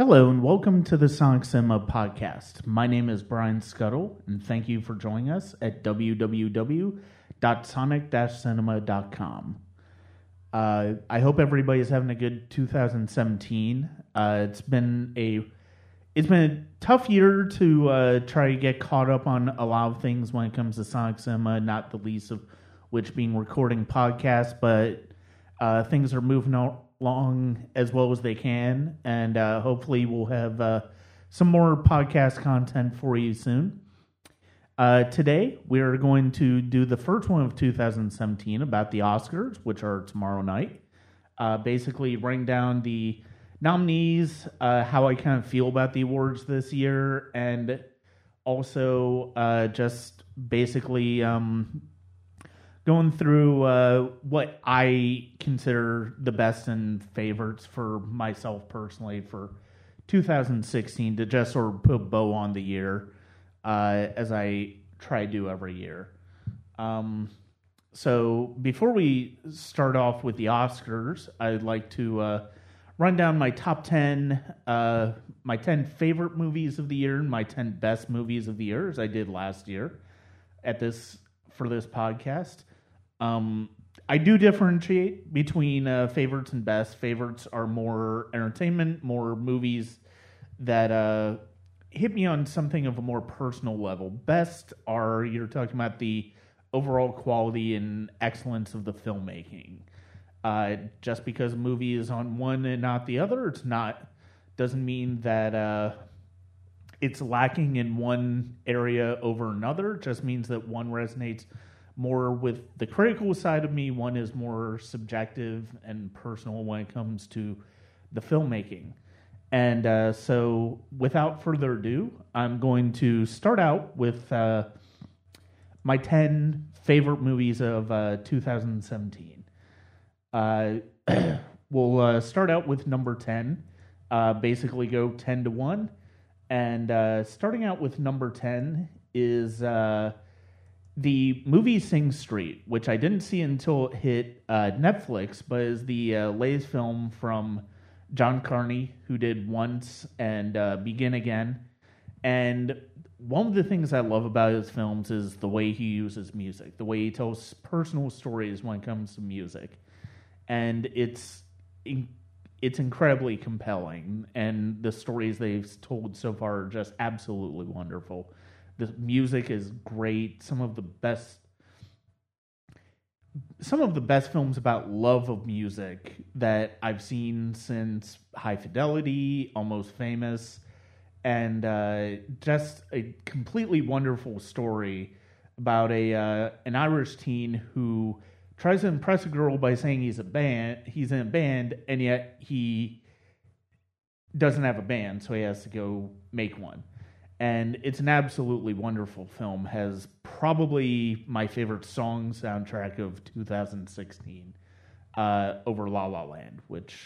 Hello and welcome to the Sonic Cinema podcast. My name is Brian Scuttle and thank you for joining us at www.sonic-cinema.com. Uh, I hope everybody is having a good 2017. Uh, it's been a it's been a tough year to uh, try to get caught up on a lot of things when it comes to Sonic Cinema, not the least of which being recording podcasts, but uh, things are moving along as well as they can, and uh, hopefully we'll have uh, some more podcast content for you soon. Uh, today we are going to do the first one of 2017 about the Oscars, which are tomorrow night. Uh, basically, bring down the nominees, uh, how I kind of feel about the awards this year, and also uh, just basically um, going through uh, what I consider the best and favorites for myself personally for 2016 to just sort of put a bow on the year uh, as I try to do every year. Um, so before we start off with the Oscars, I'd like to uh, run down my top 10, uh, my 10 favorite movies of the year and my 10 best movies of the year, as I did last year at this for this podcast. Um, I do differentiate between uh, favorites and best. Favorites are more entertainment, more movies that uh, hit me on something of a more personal level. Best are you're talking about the overall quality and excellence of the filmmaking. Uh, just because a movie is on one and not the other, it's not doesn't mean that uh, it's lacking in one area over another. It just means that one resonates more with the critical side of me. One is more subjective and personal when it comes to the filmmaking. And uh, so, without further ado, I'm going to start out with uh, my 10 favorite movies of uh, 2017. Uh, we'll uh, start out with number 10, uh, basically go 10 to 1. And starting out with number 10 is the movie Sing Street, which I didn't see until it hit uh, Netflix, but is the uh, latest film from John Carney, who did Once and uh, Begin Again. And one of the things I love about his films is the way he uses music, the way he tells personal stories when it comes to music, and it's it's incredibly compelling. And the stories they've told so far are just absolutely wonderful. The music is great. Some of the best some of the best films about love of music that I've seen since High Fidelity, Almost Famous, and uh, just a completely wonderful story about a uh, an Irish teen who tries to impress a girl by saying he's a band, he's in a band, and yet he doesn't have a band, so he has to go make one and it's an absolutely wonderful film. Has probably my favorite song soundtrack of 2016 uh, over La La Land, which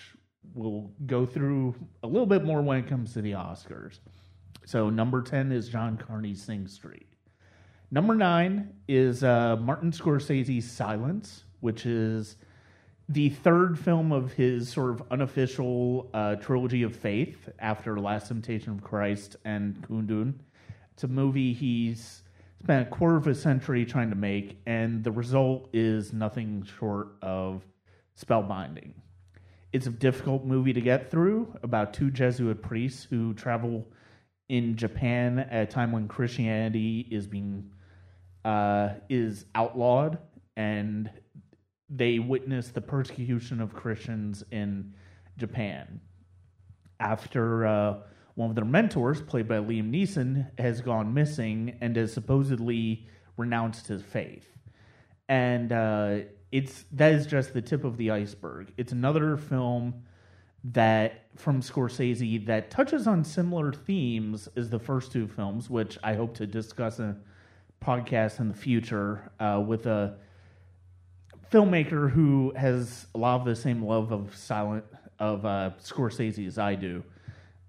we'll go through a little bit more when it comes to the Oscars. So number 10 is John Carney's Sing Street. Number nine is uh, Martin Scorsese's Silence, which is the third film of his sort of unofficial uh, trilogy of faith after Last Temptation of Christ and Kundun. It's a movie he's spent a quarter of a century trying to make, and the result is nothing short of spellbinding. It's a difficult movie to get through about two Jesuit priests who travel in Japan at a time when Christianity is being uh, is outlawed and they witnessed the persecution of Christians in Japan. After uh, one of their mentors, played by Liam Neeson, has gone missing and has supposedly renounced his faith. And uh, it's that is just the tip of the iceberg. It's another film that from Scorsese that touches on similar themes as the first two films, which I hope to discuss in a podcast in the future uh, with a filmmaker who has a lot of the same love of silent of uh, Scorsese as I do,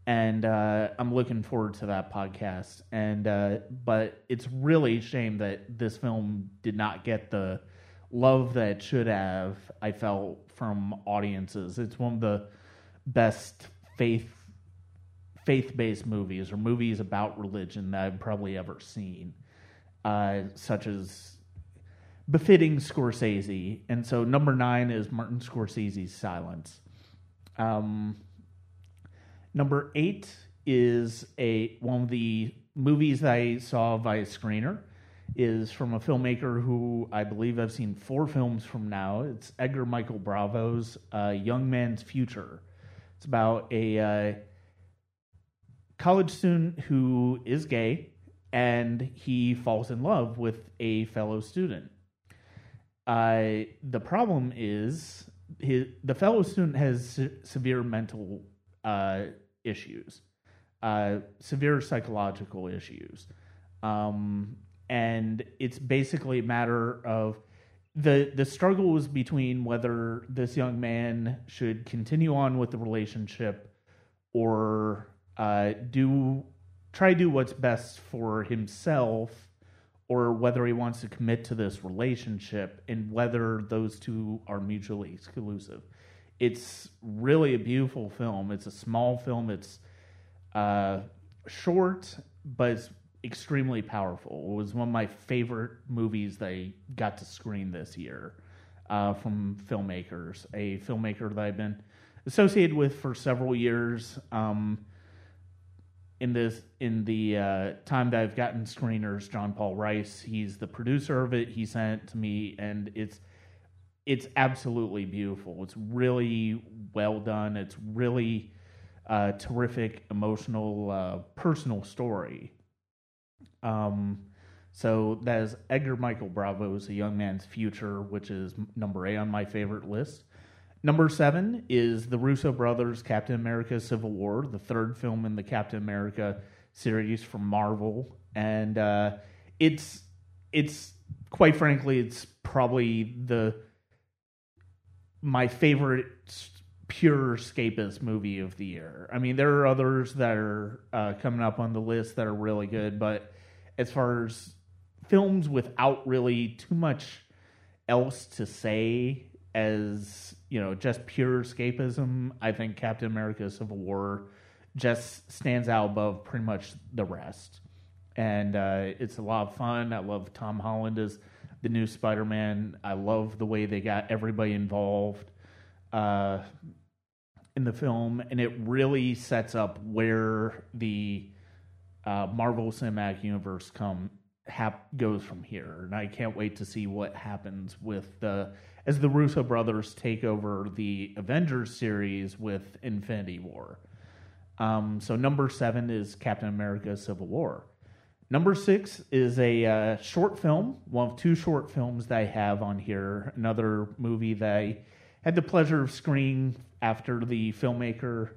and uh, I'm looking forward to that podcast. And uh, but it's really a shame that this film did not get the love that it should have. I felt from audiences. It's one of the best faith faith based movies or movies about religion that I've probably ever seen, uh, such as befitting Scorsese. And so number nine is Martin Scorsese's Silence. Um, number eight is a one of the movies that I saw via screener is from a filmmaker who I believe I've seen four films from now. It's Edgar Michael Bravo's uh, Young Man's Future. It's about a uh, college student who is gay and he falls in love with a fellow student. The problem is his, the fellow student has se- severe mental uh, issues, uh, severe psychological issues. Um, and it's basically a matter of the the struggle was between whether this young man should continue on with the relationship or uh, do try do what's best for himself or whether he wants to commit to this relationship and whether those two are mutually exclusive. It's really a beautiful film. It's a small film. It's uh, short, but it's extremely powerful. It was one of my favorite movies they got to screen this year uh, from filmmakers. A filmmaker that I've been associated with for several years. Um, in this in the uh, time that I've gotten screeners, John Paul Rice, he's the producer of it. He sent it to me, and it's it's absolutely beautiful. It's really well done. It's really uh, terrific, emotional, uh, personal story. Um, so that is Edgar Michael Bravo's A Young Man's Future, which is number eight on my favorite list. Number seven is the Russo brothers' Captain America: Civil War, the third film in the Captain America series from Marvel, and uh, it's it's quite frankly, it's probably the my favorite pure escapist movie of the year. I mean, there are others that are uh, coming up on the list that are really good, but as far as films without really too much else to say as you know just pure escapism. I think captain america civil war just stands out above pretty much the rest. And uh, it's a lot of fun. I love tom holland as the new spider-man. I love the way they got everybody involved uh, in the film. And it really sets up where the uh, Marvel Cinematic Universe come hap- goes from here, and I can't wait to see what happens with the as the Russo brothers take over the Avengers series with Infinity War. Um, so number seven is Captain America: Civil War. Number six is a uh, short film, one of two short films that I have on here. Another movie that I had the pleasure of screening after the filmmaker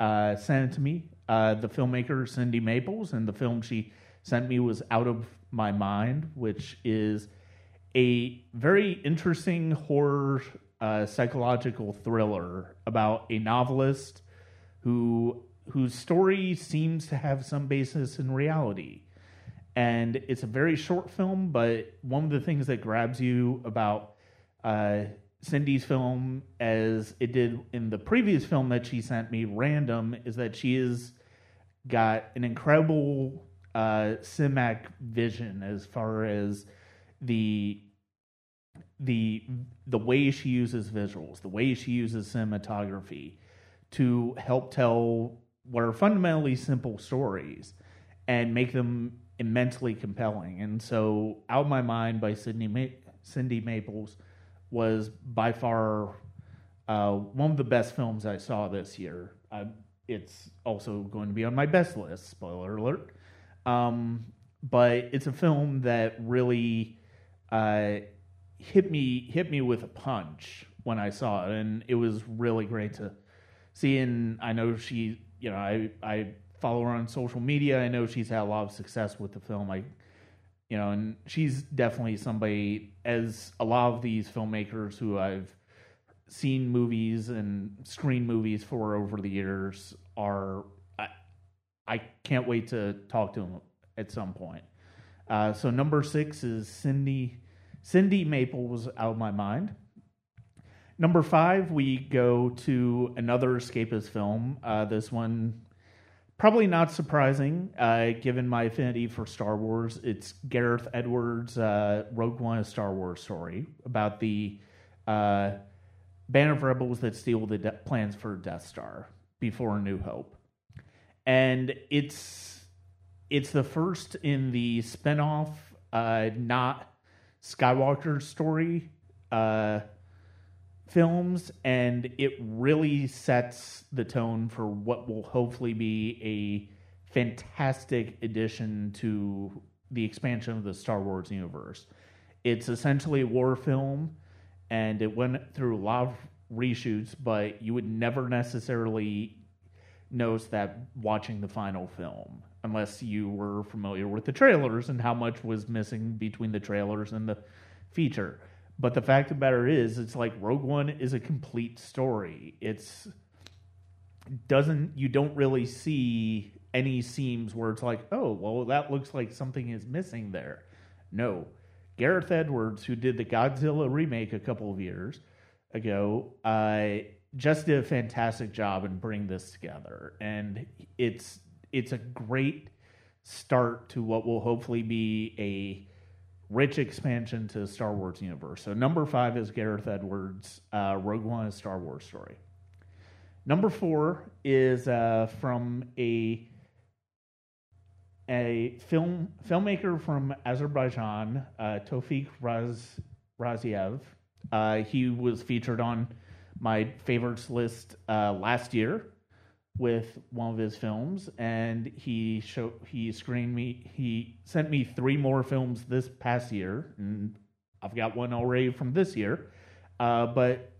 uh, sent it to me uh, the filmmaker Cindy Maples, and the film she sent me was Out of My Mind, which is a very interesting horror uh, psychological thriller about a novelist who whose story seems to have some basis in reality. And it's a very short film, but one of the things that grabs you about uh, Cindy's film, as it did in the previous film that she sent me, Random, is that she has got an incredible uh, cinematic vision as far as the the the way she uses visuals, the way she uses cinematography to help tell what are fundamentally simple stories and make them immensely compelling. And so, Out of My Mind by Sydney Ma- Cindy Maples was by far uh, one of the best films I saw this year. I, it's also going to be on my best list. Spoiler alert. Um, but it's a film that really uh, hit me hit me with a punch when I saw it, and it was really great to see. And I know she, you know, I I follow her on social media. I know she's had a lot of success with the film. I, you know, and she's definitely somebody as a lot of these filmmakers who I've seen movies and screen movies for over the years are I, can't wait to talk to them at some point. Uh, so number six is Cindy Cindy Maple was out of my mind. Number five, we go to another escapist film. Uh, this one probably not surprising, uh, given my affinity for Star Wars. It's Gareth Edwards' uh, Rogue One, a Star Wars story about the uh, band of rebels that steal the de- plans for Death Star before New Hope, and it's it's the first in the spinoff, uh, not Skywalker story uh, films, and it really sets the tone for what will hopefully be a fantastic addition to the expansion of the Star Wars universe. It's essentially a war film, and it went through a lot of reshoots, but you would never necessarily notice that watching the final film unless you were familiar with the trailers and how much was missing between the trailers and the feature. But the fact of the matter is, it's like Rogue One is a complete story. It's doesn't you don't really see any seams where it's like, oh, well, that looks like something is missing there. No, Gareth Edwards, who did the Godzilla remake a couple of years ago, uh, just did a fantastic job in bringing this together, and it's it's a great start to what will hopefully be a rich expansion to the Star Wars universe. So number five is Gareth Edwards' uh, Rogue One: A Star Wars Story. Number four is uh, from a a film filmmaker from Azerbaijan, uh, Tofik Raz, Raziev. Uh, he was featured on my favorites list uh, last year with one of his films, and he showed he screened me. He sent me three more films this past year, and I've got one already from this year. Uh, but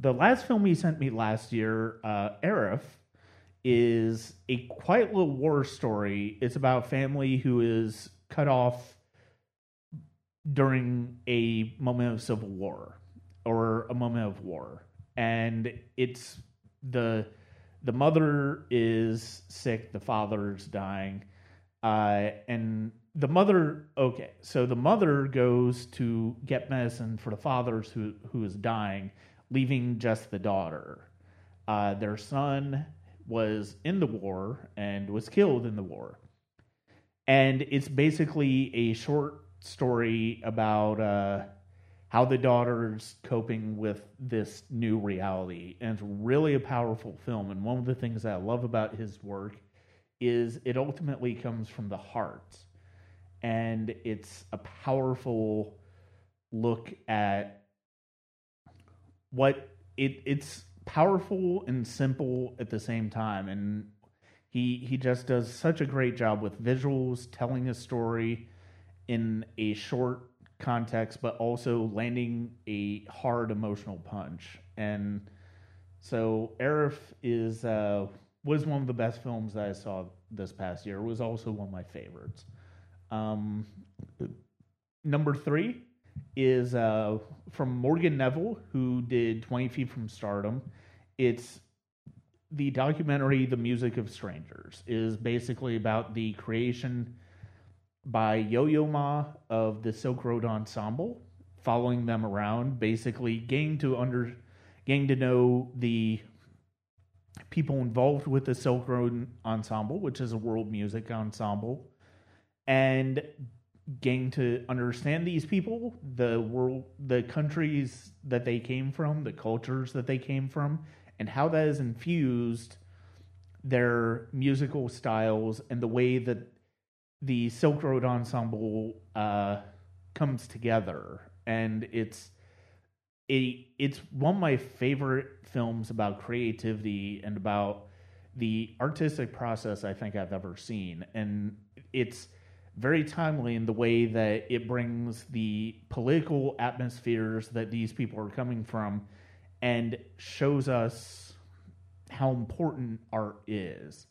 the last film he sent me last year, uh, Arif, is a quiet little war story. It's about a family who is cut off during a moment of civil war or a moment of war, and it's the the mother is sick, the father's dying, uh, and the mother. Okay, so the mother goes to get medicine for the father's who who is dying, leaving just the daughter. Uh, their son was in the war and was killed in the war, and it's basically a short story about. Uh, how the daughter's coping with this new reality. And it's really a powerful film. And one of the things I love about his work is it ultimately comes from the heart. And it's a powerful look at what it it's powerful and simple at the same time. And he he just does such a great job with visuals, telling a story in a short context, but also landing a hard emotional punch. And so Arif is uh, was one of the best films that I saw this past year. It was also one of my favorites. Um, number three is uh, from Morgan Neville, who did 20 Feet from Stardom. It's the documentary The Music of Strangers is basically about the creation by Yo Yo Ma of the Silk Road Ensemble, following them around, basically getting to under getting to know the people involved with the Silk Road Ensemble, which is a world music ensemble, and getting to understand these people, the world, the countries that they came from, the cultures that they came from, and how that has infused their musical styles and the way that the Silk Road Ensemble uh, comes together, and it's a it's one of my favorite films about creativity and about the artistic process I think I've ever seen, and it's very timely in the way that it brings the political atmospheres that these people are coming from and shows us how important art is.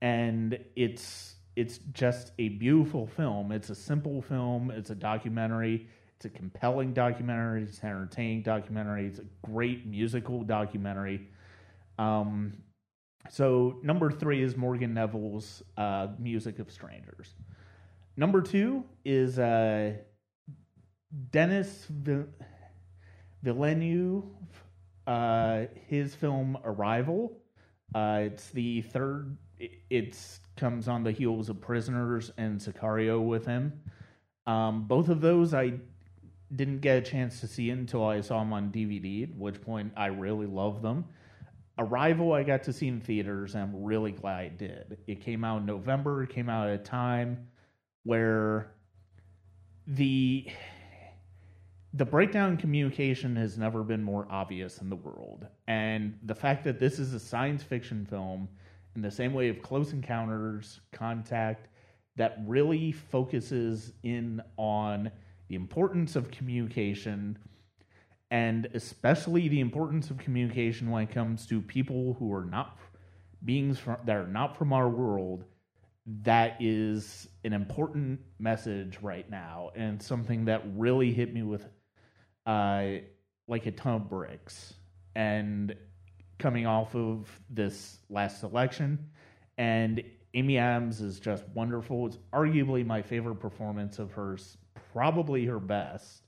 And it's it's just a beautiful film. It's a simple film. It's a documentary. It's a compelling documentary. It's an entertaining documentary. It's a great musical documentary. Um, so number three is Morgan Neville's uh, Music of Strangers. Number two is uh, Denis Villeneuve, uh, his film Arrival. Uh, it's the third. It comes on the heels of Prisoners and Sicario with him. Um, both of those I didn't get a chance to see until I saw them on DVD. At which point I really love them. Arrival I got to see in theaters, and I'm really glad I did. It came out in November. It came out at a time where the the breakdown in communication has never been more obvious in the world. And the fact that this is a science fiction film in the same way of Close Encounters, Contact, that really focuses in on the importance of communication and especially the importance of communication when it comes to people who are not beings from, that are not from our world that is an important message right now and something that really hit me with uh, like a ton of bricks. And coming off of this last election and amy adams is just wonderful it's arguably my favorite performance of hers probably her best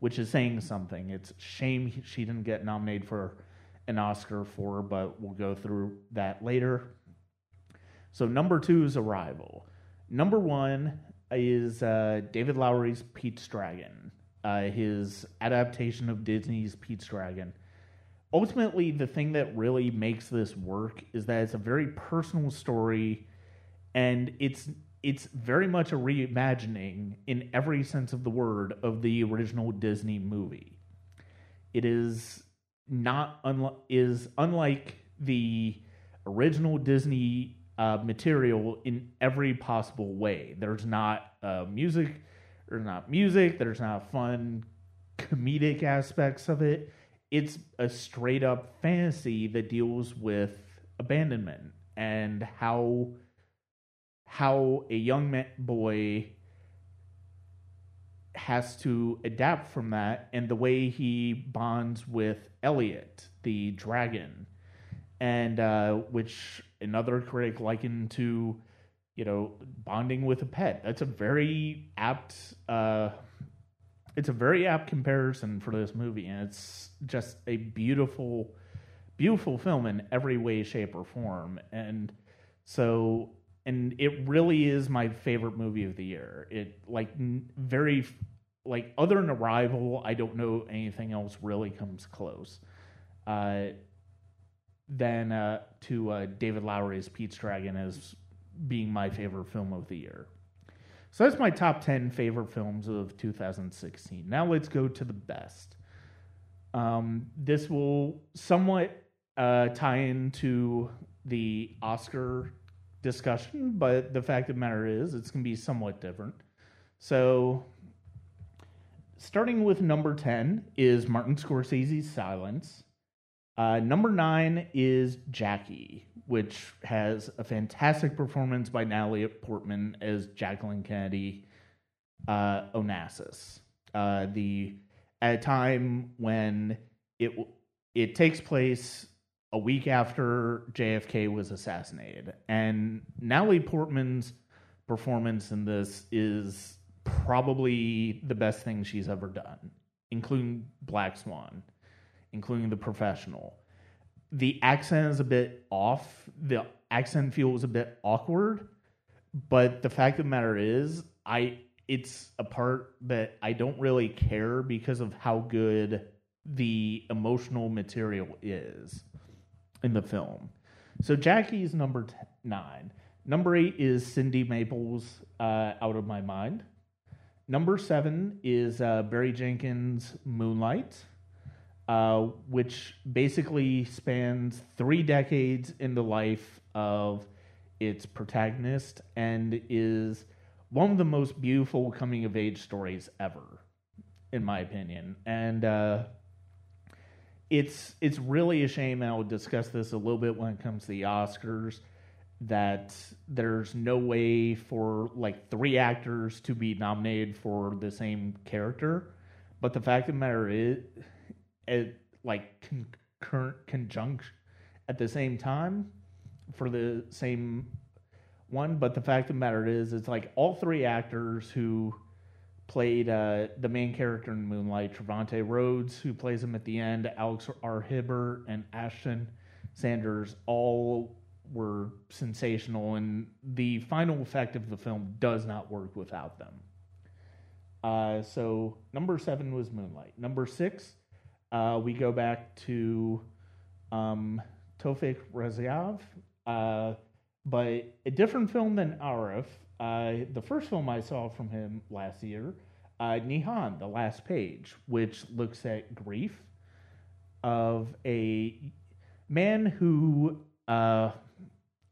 which is saying something it's shame she didn't get nominated for an oscar for but we'll go through that later so number two is Arrival. Number one is uh, David Lowery's Pete's Dragon, uh, his adaptation of Disney's Pete's Dragon. Ultimately, the thing that really makes this work is that it's a very personal story, and it's it's very much a reimagining in every sense of the word of the original Disney movie. It is not unlike is unlike the original Disney uh, material in every possible way. There's not uh, music, there's not music, there's not fun comedic aspects of it. It's a straight up fantasy that deals with abandonment and how how a young man, boy has to adapt from that and the way he bonds with Elliot, the dragon, and uh, which another critic likened to, you know, bonding with a pet. That's a very apt. Uh, it's a very apt comparison for this movie, and it's just a beautiful, beautiful film in every way, shape, or form. And so, and it really is my favorite movie of the year. It like very, like other than Arrival, I don't know anything else really comes close. Uh, than uh, to uh, David Lowery's Pete's Dragon as being my favorite film of the year. So that's my top 10 favorite films of 2016. Now let's go to the best. Um, this will somewhat uh, tie into the Oscar discussion, but the fact of the matter is it's going to be somewhat different. So, starting with number 10 is Martin Scorsese's Silence. Uh, number nine is Jackie, which has a fantastic performance by Natalie Portman as Jacqueline Kennedy uh, Onassis. Uh, the at a time when it it takes place a week after JFK was assassinated, and Natalie Portman's performance in this is probably the best thing she's ever done, including Black Swan including the professional. The accent is a bit off. The accent feels a bit awkward, but the fact of the matter is, I it's a part that I don't really care because of how good the emotional material is in the film. So Jackie's number nine. Number eight is Cindy Maples' uh, Out of My Mind. Number seven is uh, Barry Jenkins' Moonlight uh, which basically spans three decades in the life of its protagonist and is one of the most beautiful coming of age stories ever, in my opinion. And uh, it's it's really a shame, and I'll discuss this a little bit when it comes to the Oscars. That there's no way for like three actors to be nominated for the same character, but the fact of the matter is, at like concurrent conjunction at the same time for the same one. But the fact of the matter is, it's like all three actors who played uh, the main character in Moonlight, Trevante Rhodes, who plays him at the end, Alex R. Hibbert, and Ashton Sanders all were sensational, and the final effect of the film does not work without them. Uh, so number seven was Moonlight. Number six, uh, we go back to um, Tofik Rezaev, uh, but a different film than Arif. Uh, the first film I saw from him last year, uh, Nihan, The Last Page, which looks at grief of a man who, uh,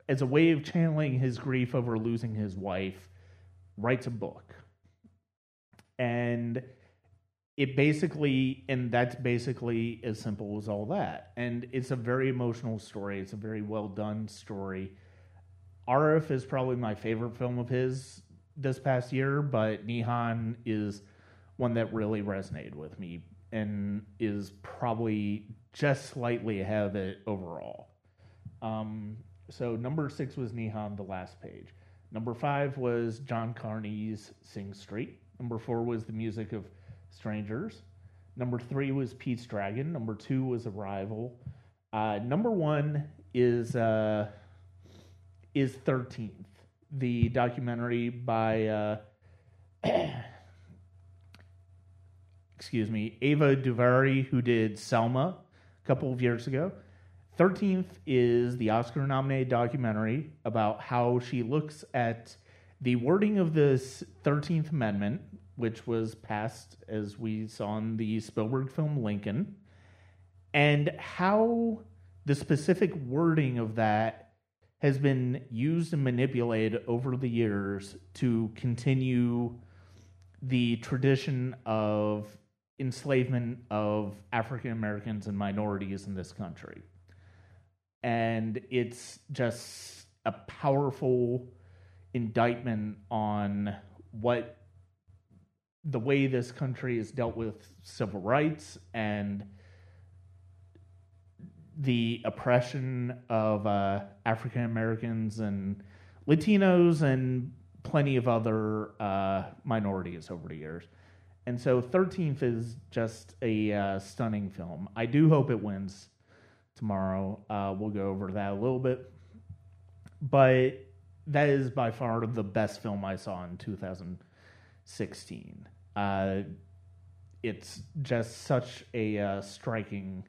as a way of channeling his grief over losing his wife, writes a book. And it basically, and that's basically as simple as all that. And it's a very emotional story. It's a very well done story. Arif is probably my favorite film of his this past year, but Nihan is one that really resonated with me and is probably just slightly ahead of it overall. Um, so number six was Nihan the last page. Number five was John Carney's Sing Street. Number four was the music of Strangers. Number three was Pete's Dragon. Number two was Arrival. Uh, number one is uh, is Thirteenth, the documentary by uh, excuse me Ava DuVernay, who did Selma a couple of years ago. Thirteenth is the Oscar-nominated documentary about how she looks at the wording of this Thirteenth Amendment, which was passed as we saw in the Spielberg film Lincoln, and how the specific wording of that has been used and manipulated over the years to continue the tradition of enslavement of African Americans and minorities in this country. And it's just a powerful indictment on what the way this country has dealt with civil rights and the oppression of uh, African Americans and Latinos and plenty of other uh, minorities over the years. And so 13th is just a uh, stunning film. I do hope it wins tomorrow. Uh, we'll go over that a little bit. But that is by far the best film I saw in 2016. Uh, it's just such a uh, striking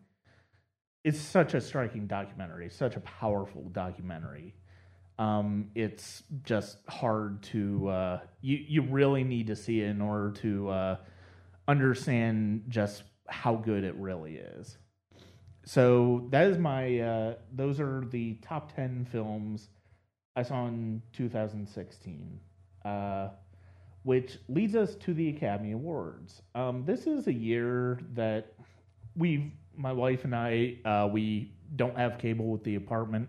it's such a striking documentary, such a powerful documentary. Um, it's just hard to uh, you you really need to see it in order to uh, understand just how good it really is. So that is my uh, those are the top ten films I saw in 2016, uh, which leads us to the Academy Awards. Um, this is a year that we've my wife and I uh, we don't have cable with the apartment.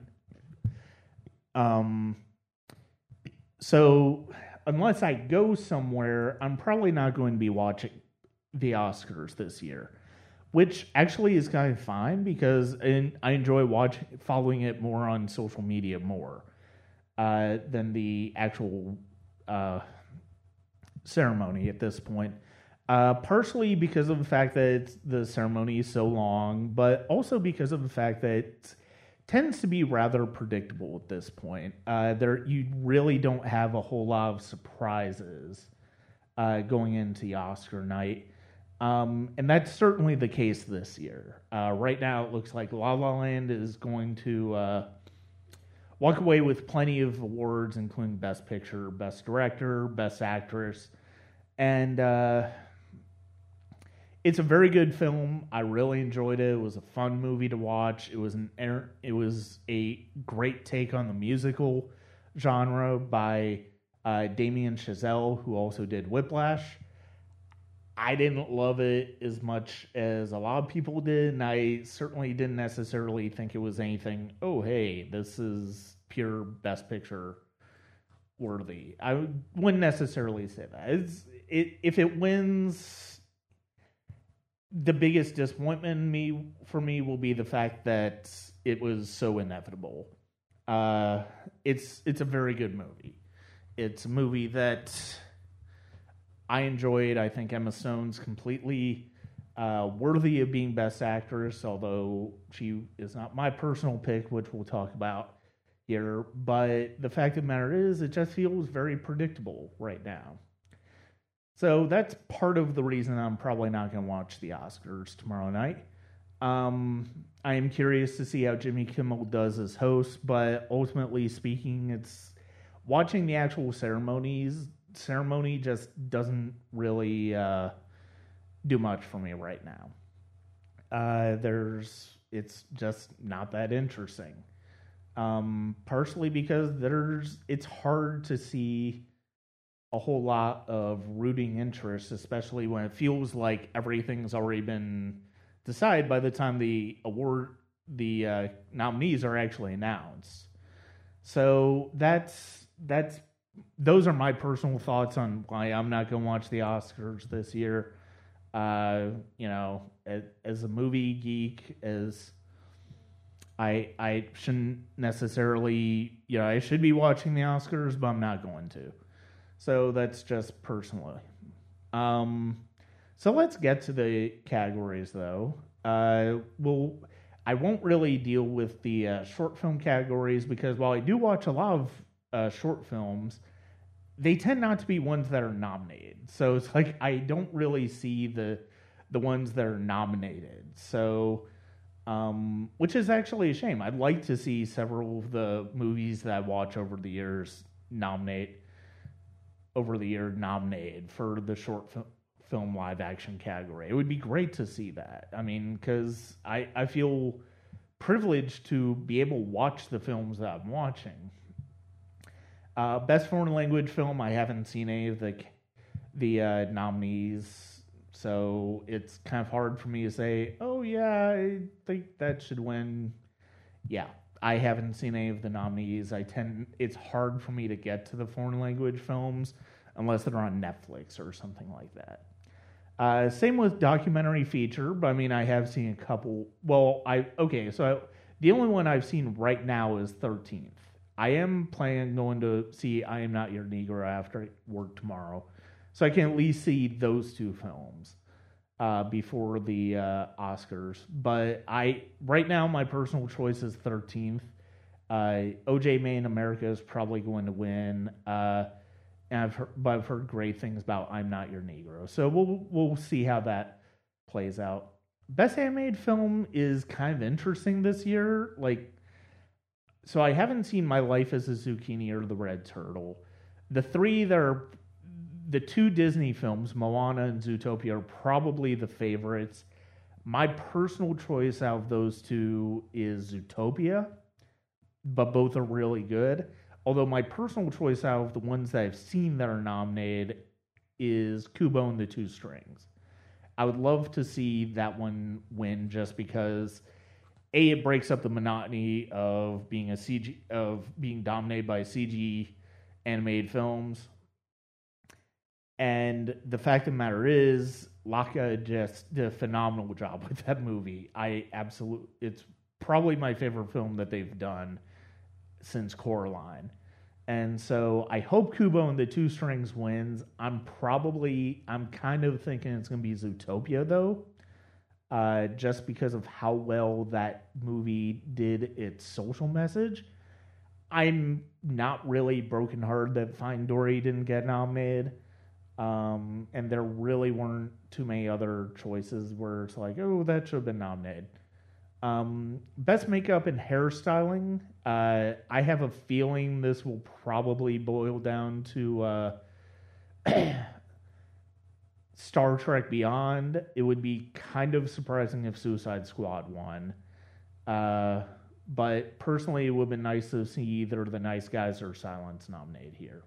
Um, so unless I go somewhere, I'm probably not going to be watching the Oscars this year, which actually is kind of fine because I enjoy watching following it more on social media more uh, than the actual uh, ceremony at this point. Uh, partially because of the fact that the ceremony is so long, but also because of the fact that it tends to be rather predictable at this point. Uh, there, you really don't have a whole lot of surprises uh, going into the Oscar night, um, and that's certainly the case this year. Uh, right now, it looks like La La Land is going to uh, walk away with plenty of awards, including Best Picture, Best Director, Best Actress, and uh, it's a very good film. I really enjoyed it. It was a fun movie to watch. It was an it was a great take on the musical genre by uh, Damien Chazelle, who also did Whiplash. I didn't love it as much as a lot of people did, and I certainly didn't necessarily think it was anything. Oh, hey, this is pure Best Picture worthy. I wouldn't necessarily say that. It's, it if it wins the biggest disappointment me for me will be the fact that it was so inevitable. Uh, it's it's a very good movie. It's a movie that I enjoyed. I think Emma Stone's completely uh, worthy of being Best Actress, although she is not my personal pick, which we'll talk about here. But the fact of the matter is, it just feels very predictable right now. So that's part of the reason I'm probably not going to watch the Oscars tomorrow night. Um, I am curious to see how Jimmy Kimmel does as host, but ultimately speaking, it's watching the actual ceremonies. Ceremony just doesn't really uh, do much for me right now. Uh, there's, it's just not that interesting. Um, partially because there's, it's hard to see a whole lot of rooting interest, especially when it feels like everything's already been decided by the time the award, the uh, nominees are actually announced. So that's that's those are my personal thoughts on why I'm not going to watch the Oscars this year. Uh, you know, as, a movie geek, as I I shouldn't necessarily, you know, I should be watching the Oscars, but I'm not going to. So that's just personally. Um, so let's get to the categories, though. Uh, we'll, I won't really deal with the uh, short film categories because while I do watch a lot of uh, short films, they tend not to be ones that are nominated. So it's like I don't really see the the ones that are nominated. So, um, which is actually a shame. I'd like to see several of the movies that I watch over the years nominate over the year nominated for the short film film live action category. It would be great to see that. I mean, because I, I feel privileged to be able to watch the films that I'm watching. Uh, best foreign language film, I haven't seen any of the the uh, nominees, so it's kind of hard for me to say, oh yeah, I think that should win. Yeah, I haven't seen any of the nominees. I tend it's hard for me to get to the foreign language films unless they're on Netflix or something like that. Uh, same with documentary feature, but I mean, I have seen a couple. Well, I okay, so I, the only one I've seen right now is Thirteenth. I am planning going to see I Am Not Your Negro after work tomorrow, so I can at least see those two films uh, before the uh, Oscars. But I right now my personal choice is Thirteenth. Uh, OJ Made in America is probably going to win. Uh, and I've heard, but I've heard great things about I'm Not Your Negro. So we'll we'll see how that plays out. Best animated film is kind of interesting this year. Like, so I haven't seen My Life as a Zucchini or The Red Turtle. The three that are the two Disney films, Moana and Zootopia, are probably the favorites. My personal choice out of those two is Zootopia, but both are really good. Although my personal choice out of the ones that I've seen that are nominated is Kubo and the Two Strings. I would love to see that one win just because a it breaks up the monotony of being a CG of being dominated by CG animated films. And the fact of the matter is, Laika just did a phenomenal job with that movie. I absolutely, it's probably my favorite film that they've done since Coraline. And so I hope Kubo and the Two Strings wins. I'm probably, I'm kind of thinking it's going to be Zootopia though, uh, just because of how well that movie did its social message. I'm not really brokenhearted that Finding Dory didn't get nominated. Um, and there really weren't too many other choices where it's like, oh, that should have been nominated. Um, best makeup and hairstyling. Uh, I have a feeling this will probably boil down to uh, Star Trek Beyond. It would be kind of surprising if Suicide Squad won. Uh, but personally, it would have been nice to see either The Nice Guys or Silence nominated here.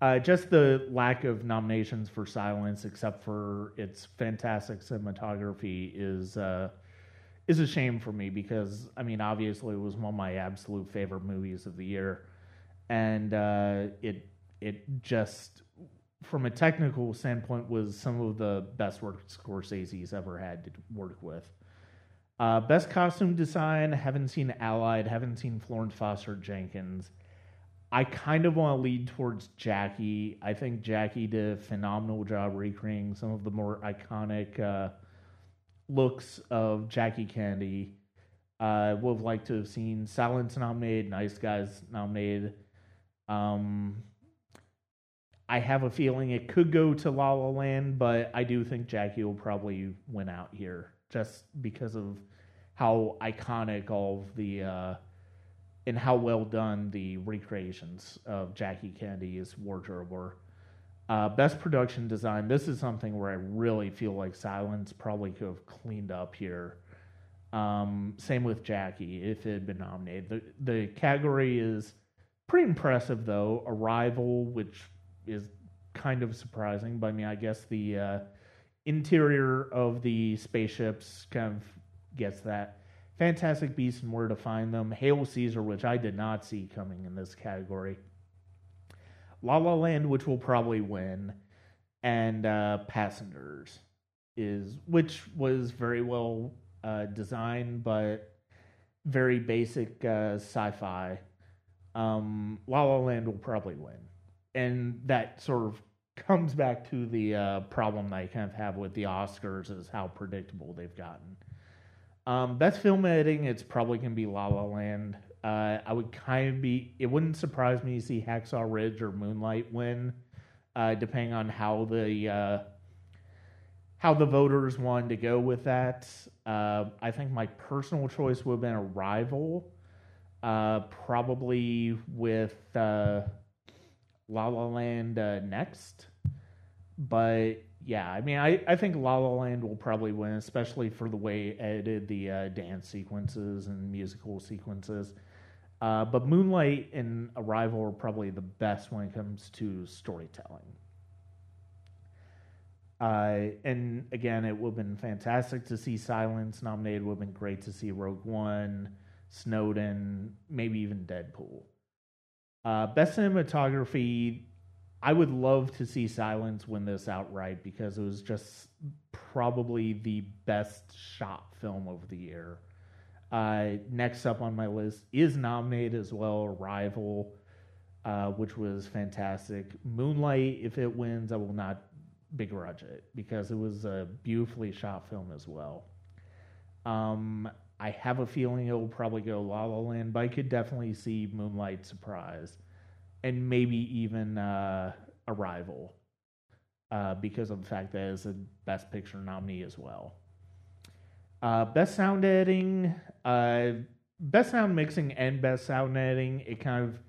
Uh, just the lack of nominations for Silence, except for its fantastic cinematography, is uh, is a shame for me because I mean, obviously, it was one of my absolute favorite movies of the year, and uh, it it just from a technical standpoint was some of the best work Scorsese's ever had to work with. Uh, best costume design, haven't seen Allied, haven't seen Florence Foster Jenkins. I kind of want to lead towards Jackie. I think Jackie did a phenomenal job recreating some of the more iconic uh, looks of Jackie Kennedy. I uh, would have liked to have seen Silence nominated, Nice Guys nominated. Um, I have a feeling it could go to La La Land, but I do think Jackie will probably win out here just because of how iconic all of the uh, and how well done the recreations of Jackie Kennedy's wardrobe were. Uh, best production design. This is something where I really feel like Silence probably could have cleaned up here. Um, same with Jackie if it had been nominated. The the category is pretty impressive though. Arrival, which is kind of surprising, but I mean I guess the uh, interior of the spaceships kind of gets that. Fantastic Beasts and Where to Find Them, Hail Caesar, which I did not see coming in this category, La La Land, which will probably win, and uh, Passengers is which was very well uh, designed but very basic uh, sci-fi. Um, La La Land will probably win, and that sort of comes back to the uh, problem I kind of have with the Oscars is how predictable they've gotten. Um, best film editing, it's probably gonna be La La Land. Uh, I would kind of be. It wouldn't surprise me to see Hacksaw Ridge or Moonlight win, uh, depending on how the uh, how the voters wanted to go with that. Uh, I think my personal choice would have been Arrival, uh, probably with La La Land next, but yeah, I mean, I, I think La La Land will probably win, especially for the way it edited the uh, dance sequences and musical sequences. Uh, but Moonlight and Arrival are probably the best when it comes to storytelling. Uh, and again, it would have been fantastic to see Silence nominated. Would have been great to see Rogue One, Snowden, maybe even Deadpool. Uh, best cinematography, I would love to see Silence win this outright because it was just probably the best shot film of the year. Uh, next up on my list is nominated as well, Arrival, uh, which was fantastic. Moonlight, if it wins, I will not begrudge it because it was a beautifully shot film as well. Um, I have a feeling it will probably go La La Land, but I could definitely see Moonlight surprise and maybe even uh, Arrival uh, because of the fact that it's a Best Picture nominee as well. Uh, best sound editing, uh, best sound mixing, and best sound editing. It kind of,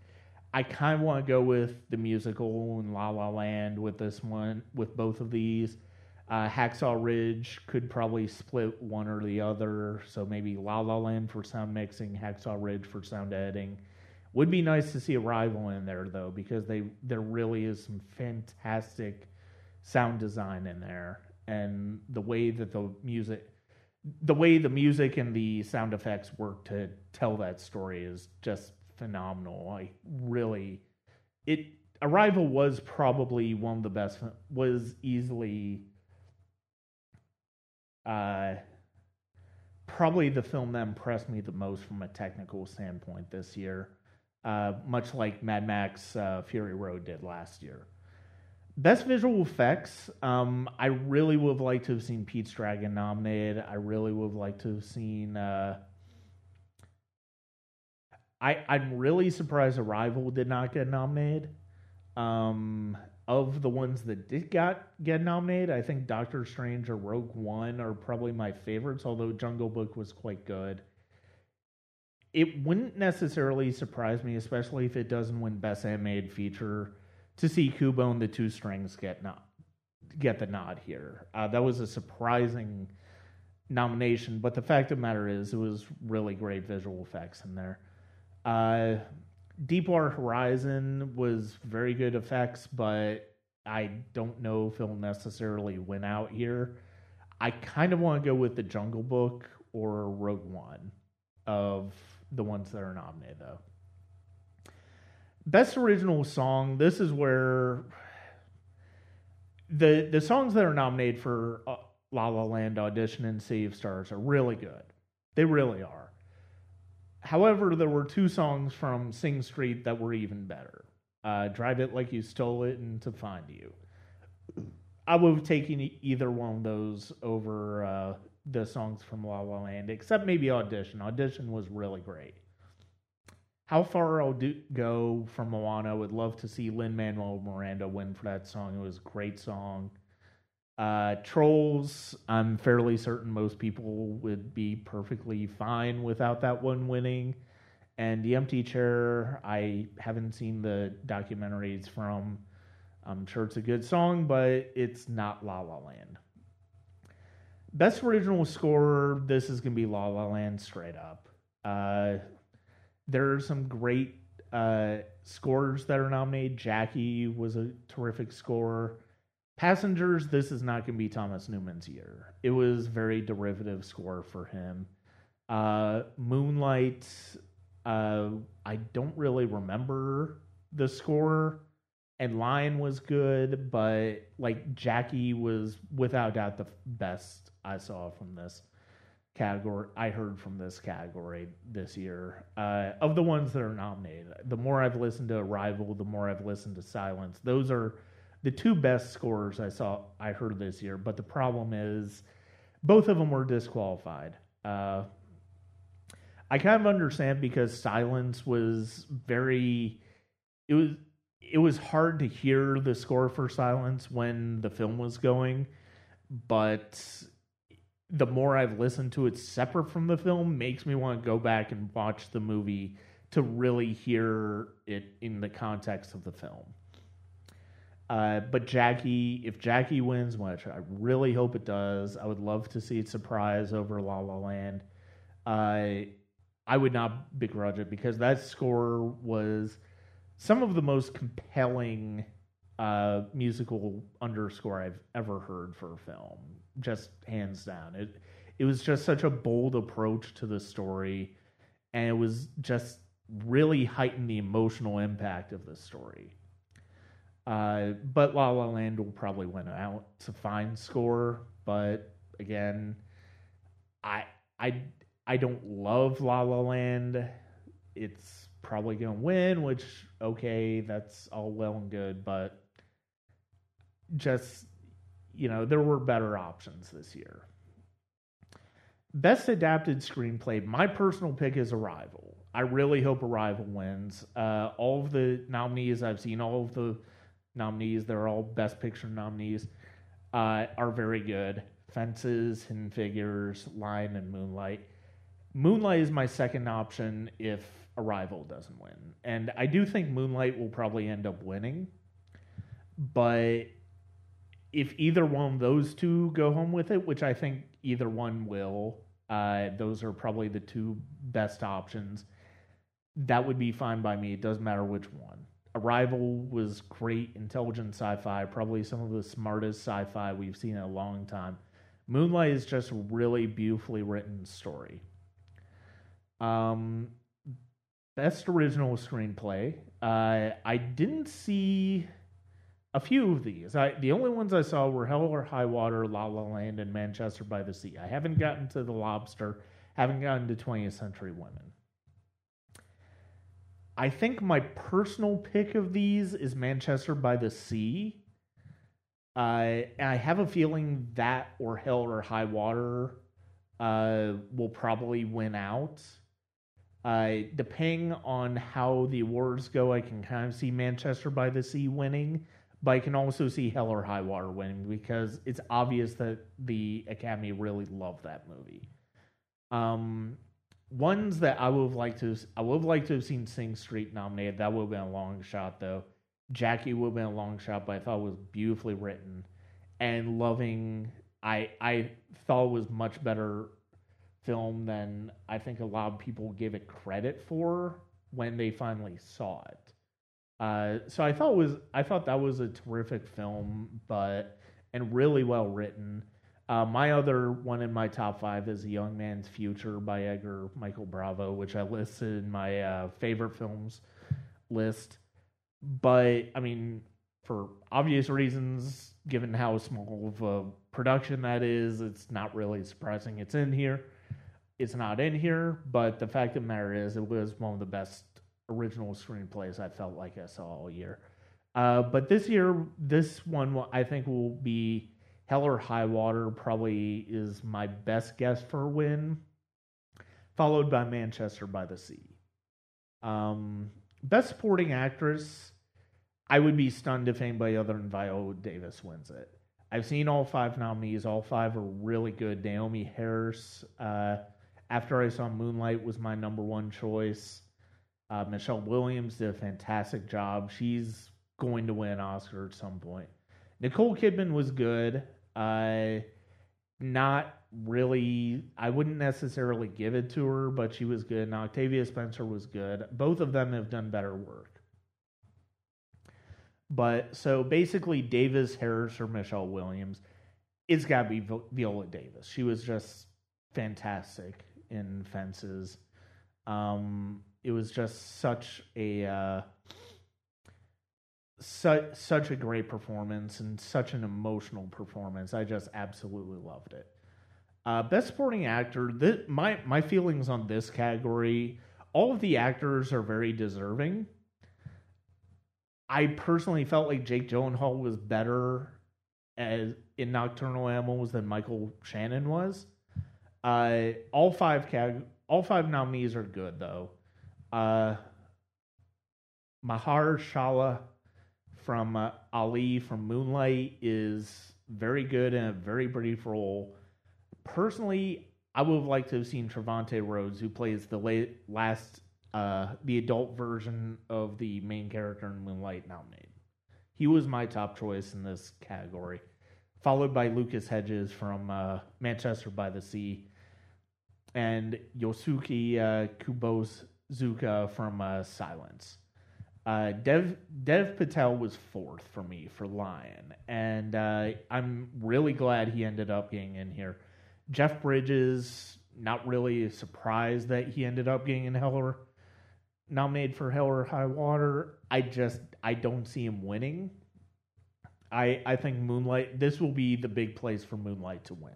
I kind of want to go with the musical and La La Land with this one, with both of these. Uh, Hacksaw Ridge could probably split one or the other, so maybe La La Land for sound mixing, Hacksaw Ridge for sound editing. Would be nice to see Arrival in there though, because they there really is some fantastic sound design in there, and the way that the music, the way the music and the sound effects work to tell that story is just phenomenal. I really, it Arrival was probably one of the best. Was easily. Uh, probably the film that impressed me the most from a technical standpoint this year uh, much like Mad Max uh, Fury Road did last year. Best visual effects, um, I really would have liked to have seen Pete's Dragon nominated. I really would have liked to have seen. Uh, I I'm really surprised Arrival did not get nominated. Um, of the ones that did got get nominated, I think Doctor Strange or Rogue One are probably my favorites. Although Jungle Book was quite good it wouldn't necessarily surprise me, especially if it doesn't win Best Animated Feature, to see Kubo and the Two Strings get not get the nod here. Uh, that was a surprising nomination, but the fact of the matter is, it was really great visual effects in there. Uh, Deepwater Horizon was very good effects, but I don't know if it'll necessarily win out here. I kind of want to go with the Jungle Book or Rogue One of the ones that are nominated, though. Best original song. This is where the the songs that are nominated for uh, La La Land, Audition, and Sea of Stars are really good. They really are. However, there were two songs from Sing Street that were even better. Uh, Drive It Like You Stole It and To Find You. I would have taken either one of those over uh, the songs from La La Land, except maybe Audition. Audition was really great. How far I'll do, go from Moana, would love to see Lin Manuel Miranda win for that song. It was a great song. Uh, Trolls, I'm fairly certain most people would be perfectly fine without that one winning. And The Empty Chair, I haven't seen the documentaries from. I'm sure it's a good song, but it's not La La Land. Best original score, this is going to be La La Land straight up. Uh, there are some great uh, scores that are nominated. Jackie was a terrific score. Passengers, this is not going to be Thomas Newman's year. It was very derivative score for him. Uh, Moonlight, uh, I don't really remember the score. And Lion was good, but like Jackie was without doubt the best I saw from this category. I heard from this category this year. Uh, of the ones that are nominated, the more I've listened to Arrival, the more I've listened to Silence. Those are the two best scores I saw I heard this year. But the problem is, both of them were disqualified. Uh, I kind of understand because Silence was very. It was it was hard to hear the score for Silence when the film was going, but the more I've listened to it separate from the film makes me want to go back and watch the movie to really hear it in the context of the film. Uh, but Jackie, if Jackie wins, which I really hope it does, I would love to see it surprise over La La Land. Uh, I would not begrudge it because that score was some of the most compelling uh, musical underscore I've ever heard for a film, just hands down. It it was just such a bold approach to the story, and it was just really heightened the emotional impact of the story. Uh, but La La Land will probably win out. to fine score, but again, I I I don't love La La Land. It's probably gonna win, which okay, that's all well and good, but just you know, there were better options this year. Best adapted screenplay, my personal pick is Arrival. I really hope Arrival wins. Uh, all of the nominees I've seen, all of the nominees, they're all Best Picture nominees, uh, are very good. Fences, Hidden Figures, Lion, and Moonlight. Moonlight is my second option if Arrival doesn't win. And I do think Moonlight will probably end up winning. But if either one of those two go home with it, which I think either one will, uh, those are probably the two best options. That would be fine by me. It doesn't matter which one. Arrival was great, intelligent sci fi, probably some of the smartest sci fi we've seen in a long time. Moonlight is just a really beautifully written story. Um, best original screenplay. Uh, I didn't see a few of these. I the only ones I saw were Hell or High Water, La La Land, and Manchester by the Sea. I haven't gotten to The Lobster, haven't gotten to 20th Century Women. I think my personal pick of these is Manchester by the Sea. Uh, and I have a feeling that or Hell or High Water uh, will probably win out. Uh, depending on how the awards go, I can kind of see Manchester by the Sea winning but I can also see Hell or High Water winning because it's obvious that the Academy really loved that movie. Um, ones that I would have liked to, I would have liked to have seen Sing Street nominated. That would have been a long shot, though. Jackie would have been a long shot, but I thought it was beautifully written and loving. I I thought was much better film than I think a lot of people give it credit for when they finally saw it. Uh, so I thought was I thought that was a terrific film, but and really well written. Uh, my other one in my top five is A Young Man's Future by Edgar Michael Bravo, which I listed in my uh, favorite films list. But I mean, for obvious reasons, given how small of a production that is, it's not really surprising it's in here. it's not in here, but the fact of the matter is, it was one of the best original screenplays I felt like I saw all year. Uh, but this year, this one I think will be Hell or High Water. Probably is my best guess for a win, followed by Manchester by the Sea. Um, best Supporting Actress. I would be stunned if anybody other than Viola Davis wins it. I've seen all five nominees. All five are really good. Naomie Harris, uh, after I saw Moonlight, was my number one choice. Uh, Michelle Williams did a fantastic job. She's going to win Oscar at some point. Nicole Kidman was good. Uh, not really. I wouldn't necessarily give it to her, but she was good. And Octavia Spencer was good. Both of them have done better work. But so basically, Davis, Harris, or Michelle Williams, it's got to be Viola Davis. She was just fantastic in Fences. Um, it was just such a uh, such such a great performance and such an emotional performance. I just absolutely loved it. Uh, best supporting actor. This, my my feelings on this category. All of the actors are very deserving. I personally felt like Jake Gyllenhaal was better as in Nocturnal Animals than Michael Shannon was. Uh, all five cag- all five nominees are good though. Uh, Mahershala from uh, Ali from Moonlight is very good and a very brief role. Personally, I would have liked to have seen Trevante Rhodes, who plays the late, last uh, the adult version of the main character in Moonlight nominated. He was my top choice in this category, followed by Lucas Hedges from uh, Manchester by the Sea, and Yosuke uh, Kubozuka from uh, Silence. Uh, Dev Dev Patel was fourth for me for Lion, and uh, I'm really glad he ended up getting in here. Jeff Bridges, not really surprised that he ended up getting in Heller nominated for Hell or High Water. I just I don't see him winning. I I think Moonlight this will be the big place for Moonlight to win.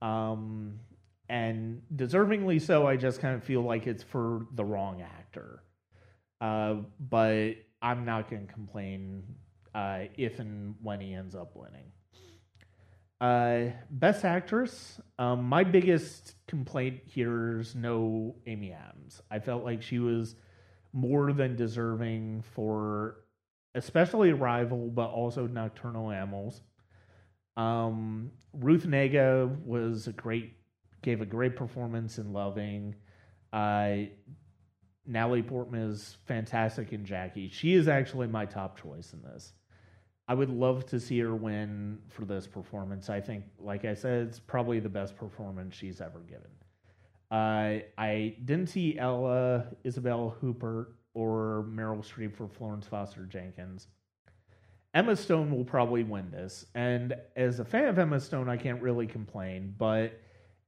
Um and deservingly so, I just kind of feel like it's for the wrong actor. Uh, but I'm not going to complain uh, if and when he ends up winning. Uh, best actress. Um, my biggest complaint here is no Amy Adams. I felt like she was more than deserving for, especially Arrival, but also Nocturnal Animals. Um, Ruth Negga was a great, gave a great performance in Loving. Uh, Natalie Portman is fantastic in Jackie. She is actually my top choice in this. I would love to see her win for this performance. I think, like I said, it's probably the best performance she's ever given. Uh, I didn't see Elle Isabelle Huppert, or Meryl Streep for Florence Foster Jenkins. Emma Stone will probably win this, and as a fan of Emma Stone, I can't really complain. But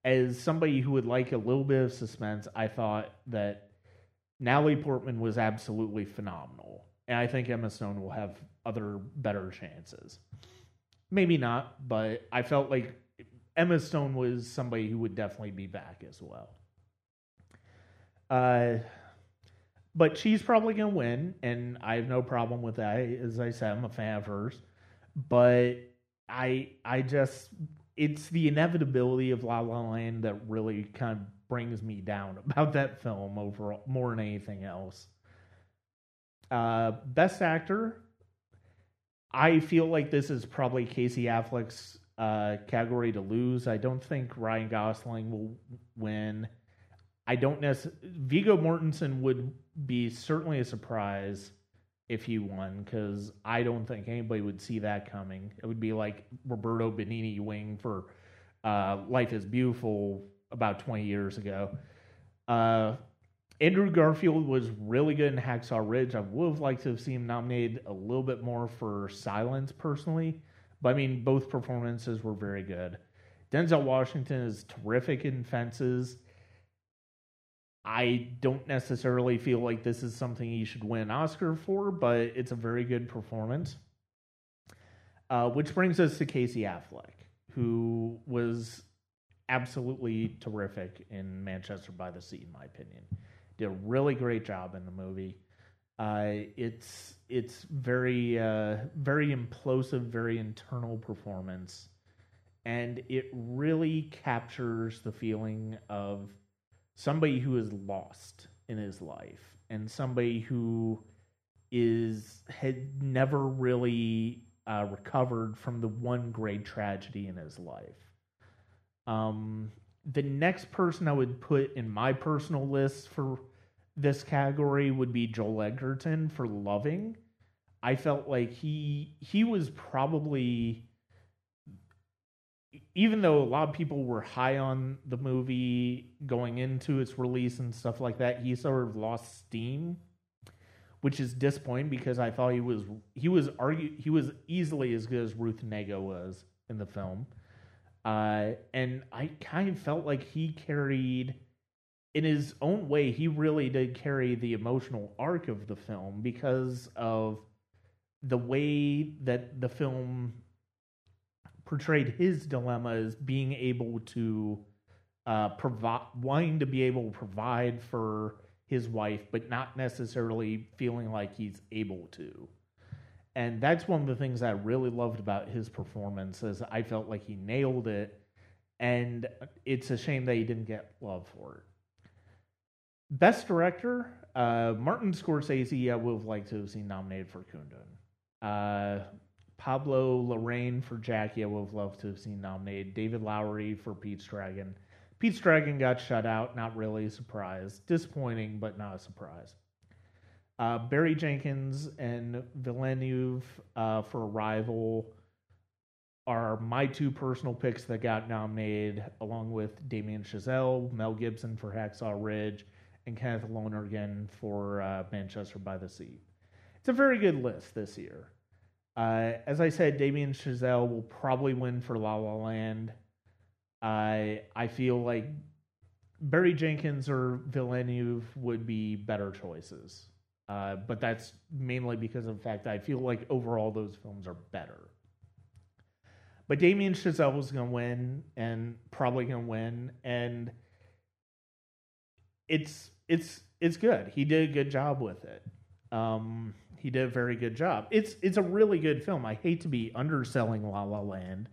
as somebody who would like a little bit of suspense, I thought that Natalie Portman was absolutely phenomenal, and I think Emma Stone will have other better chances. Maybe not, but I felt like Emma Stone was somebody who would definitely be back as well. Uh, but she's probably going to win, and I have no problem with that. As I said, I'm a fan of hers, but I I just it's the inevitability of La La Land that really kind of brings me down about that film overall more than anything else. Uh, best actor, I feel like this is probably Casey Affleck's uh, category to lose. I don't think Ryan Gosling will win. I don't necessarily. Viggo Mortensen would be certainly a surprise if he won because I don't think anybody would see that coming. It would be like Roberto Benigni winning for uh, Life is Beautiful about 20 years ago. Uh, Andrew Garfield was really good in Hacksaw Ridge. I would have liked to have seen him nominated a little bit more for Silence, personally. But I mean, both performances were very good. Denzel Washington is terrific in Fences. I don't necessarily feel like this is something he should win an Oscar for, but it's a very good performance. Uh, which brings us to Casey Affleck, who was absolutely terrific in Manchester by the Sea, in my opinion. Did a really great job in the movie. Uh, it's it's very uh, very implosive, very internal performance, and it really captures the feeling of somebody who is lost in his life and somebody who is had never really uh, recovered from the one great tragedy in his life. Um, the next person I would put in my personal list for this category would be Joel Edgerton for Loving. I felt like he he was probably even though a lot of people were high on the movie going into its release and stuff like that, he sort of lost steam, which is disappointing because I thought he was he was argue he was easily as good as Ruth Negga was in the film, uh, and I kind of felt like he carried in his own way, he really did carry the emotional arc of the film because of the way that the film portrayed his dilemma as being able to uh, provide, wanting to be able to provide for his wife, but not necessarily feeling like he's able to. And that's one of the things I really loved about his performance is I felt like he nailed it, and it's a shame that he didn't get love for it. Best Director, uh, Martin Scorsese, I would have liked to have seen nominated for Kundun. Uh, Pablo Larraín for Jackie, I would have loved to have seen nominated. David Lowery for Pete's Dragon. Pete's Dragon got shut out, not really a surprise. Disappointing, but not a surprise. Uh, Barry Jenkins and Villeneuve uh, for Arrival are my two personal picks that got nominated, along with Damien Chazelle, Mel Gibson for Hacksaw Ridge, and Kenneth Lonergan for uh, Manchester by the Sea. It's a very good list this year. Uh, as I said, Damien Chazelle will probably win for La La Land. I I feel like Barry Jenkins or Villeneuve would be better choices. Uh, but that's mainly because of the fact I feel like overall those films are better. But Damien Chazelle was going to win and probably going to win. And it's it's it's good. He did a good job with it. Um, he did a very good job. It's it's a really good film. I hate to be underselling La La Land,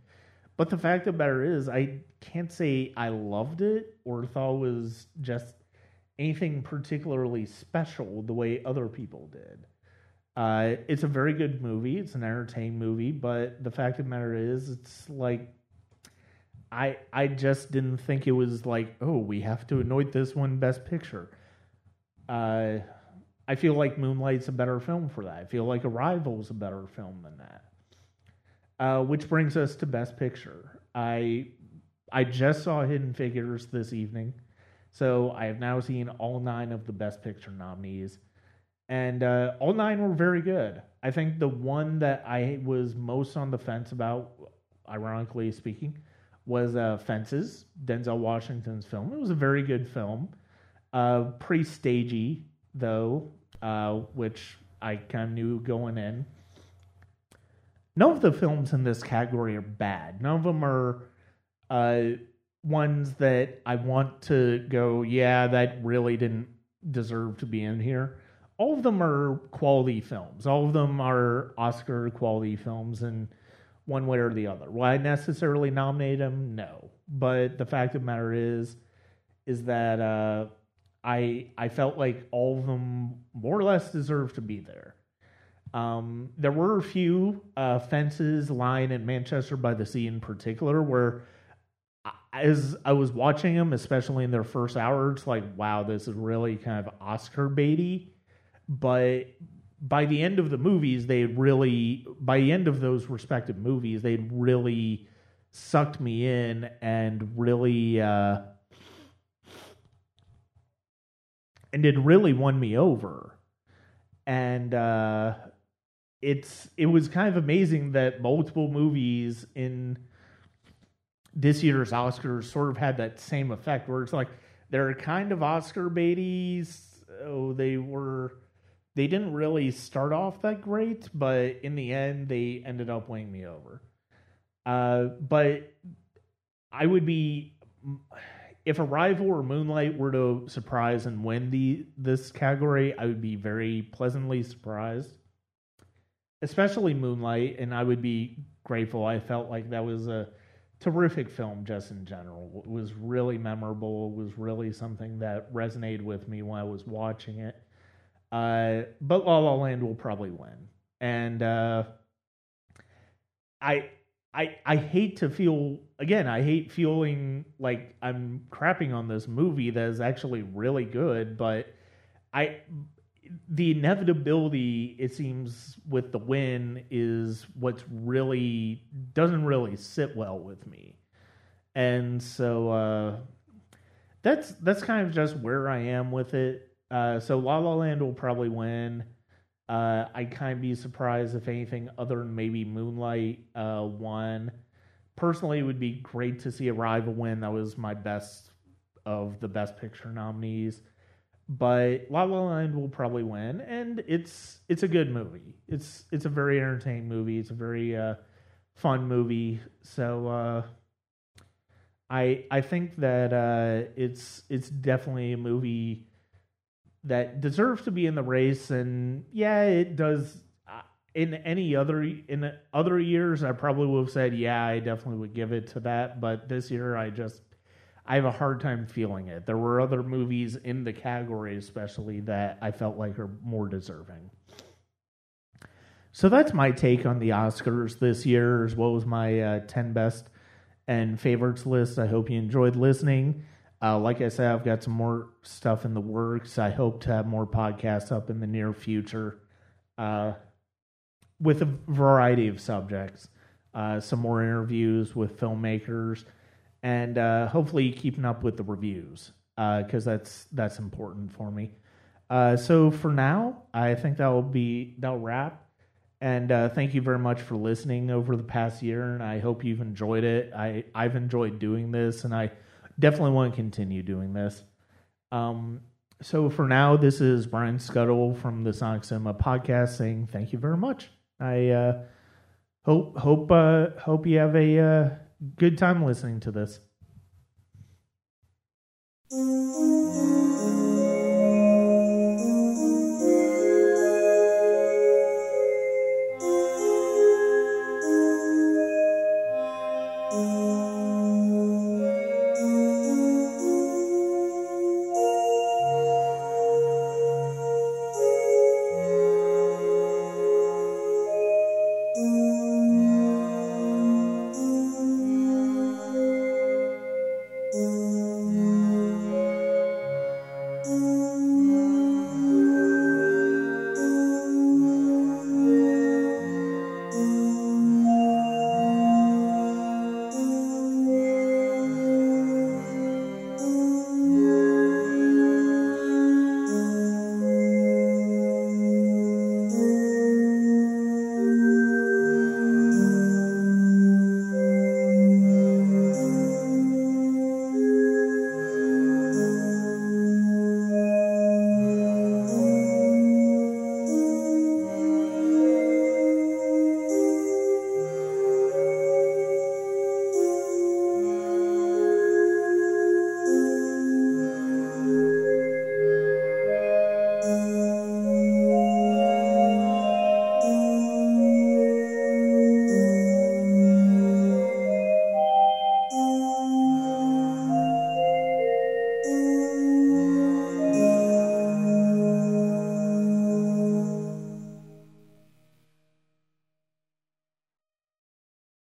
but the fact of the matter is, I can't say I loved it or thought it was just anything particularly special the way other people did. Uh, it's a very good movie. It's an entertaining movie, but the fact of the matter is, it's like I I just didn't think it was like, oh, we have to anoint this one Best Picture. Uh, I feel like Moonlight's a better film for that. I feel like Arrival's a better film than that. Uh, which brings us to Best Picture. I I just saw Hidden Figures this evening, so I have now seen all nine of the Best Picture nominees, and uh, all nine were very good. I think the one that I was most on the fence about, ironically speaking, was uh, Fences, Denzel Washington's film. It was a very good film, uh, pretty stagey though, uh, which I kind of knew going in. None of the films in this category are bad. None of them are uh, ones that I want to go, yeah, that really didn't deserve to be in here. All of them are quality films. All of them are Oscar quality films, and one way or the other. Will I necessarily nominate them? No. But the fact of the matter is, is that uh, I I felt like all of them more or less deserve to be there. Um, there were a few uh, fences Lion and Manchester by the Sea in particular where as I was watching them, especially in their first hour, it's like, wow, this is really kind of Oscar baity. But by the end of the movies, they really, by the end of those respective movies, they'd really sucked me in and really, uh, and it really won me over. And uh, it's it was kind of amazing that multiple movies in this year's Oscars sort of had that same effect, where it's like they're kind of Oscar baitities. Oh, they were they didn't really start off that great, but in the end, they ended up winning me over. Uh, but I would be if Arrival or Moonlight were to surprise and win the this category, I would be very pleasantly surprised. Especially Moonlight, and I would be grateful. I felt like that was a terrific film just in general. It was really memorable. It was really something that resonated with me when I was watching it. Uh, but La La Land will probably win, and uh, I I I hate to feel again. I hate feeling like I'm crapping on this movie that is actually really good, but I the inevitability it seems with the win is what's really doesn't really sit well with me, and so uh, that's that's kind of just where I am with it. Uh, so La La Land will probably win. Uh, I'd kind of be surprised if anything other than maybe Moonlight uh, won. Personally, it would be great to see Arrival win. That was my best of the Best Picture nominees. But La La Land will probably win, and it's it's a good movie. It's it's a very entertaining movie. It's a very uh, fun movie. So uh, I I think that uh, it's it's definitely a movie that deserves to be in the race. And yeah, it does. Uh, in any other in other years, I probably would have said, yeah, I definitely would give it to that. But this year, I just I have a hard time feeling it. There were other movies in the category, especially that I felt like are more deserving. So that's my take on the Oscars this year, as well as my uh, 10 best and favorites list. I hope you enjoyed listening. Uh, like I said, I've got some more stuff in the works. I hope to have more podcasts up in the near future uh, with a variety of subjects. Uh, some more interviews with filmmakers, and uh, hopefully keeping up with the reviews because uh, that's that's important for me. Uh, so for now, I think that will be that'll wrap. And thank you very much for listening over the past year, and I hope you've enjoyed it. I I've enjoyed doing this, and I definitely want to continue doing this. Um, so for now, this is Brian Skutle from the Sonic Cinema podcast saying thank you very much. I uh, hope hope uh, hope you have a uh, good time listening to this.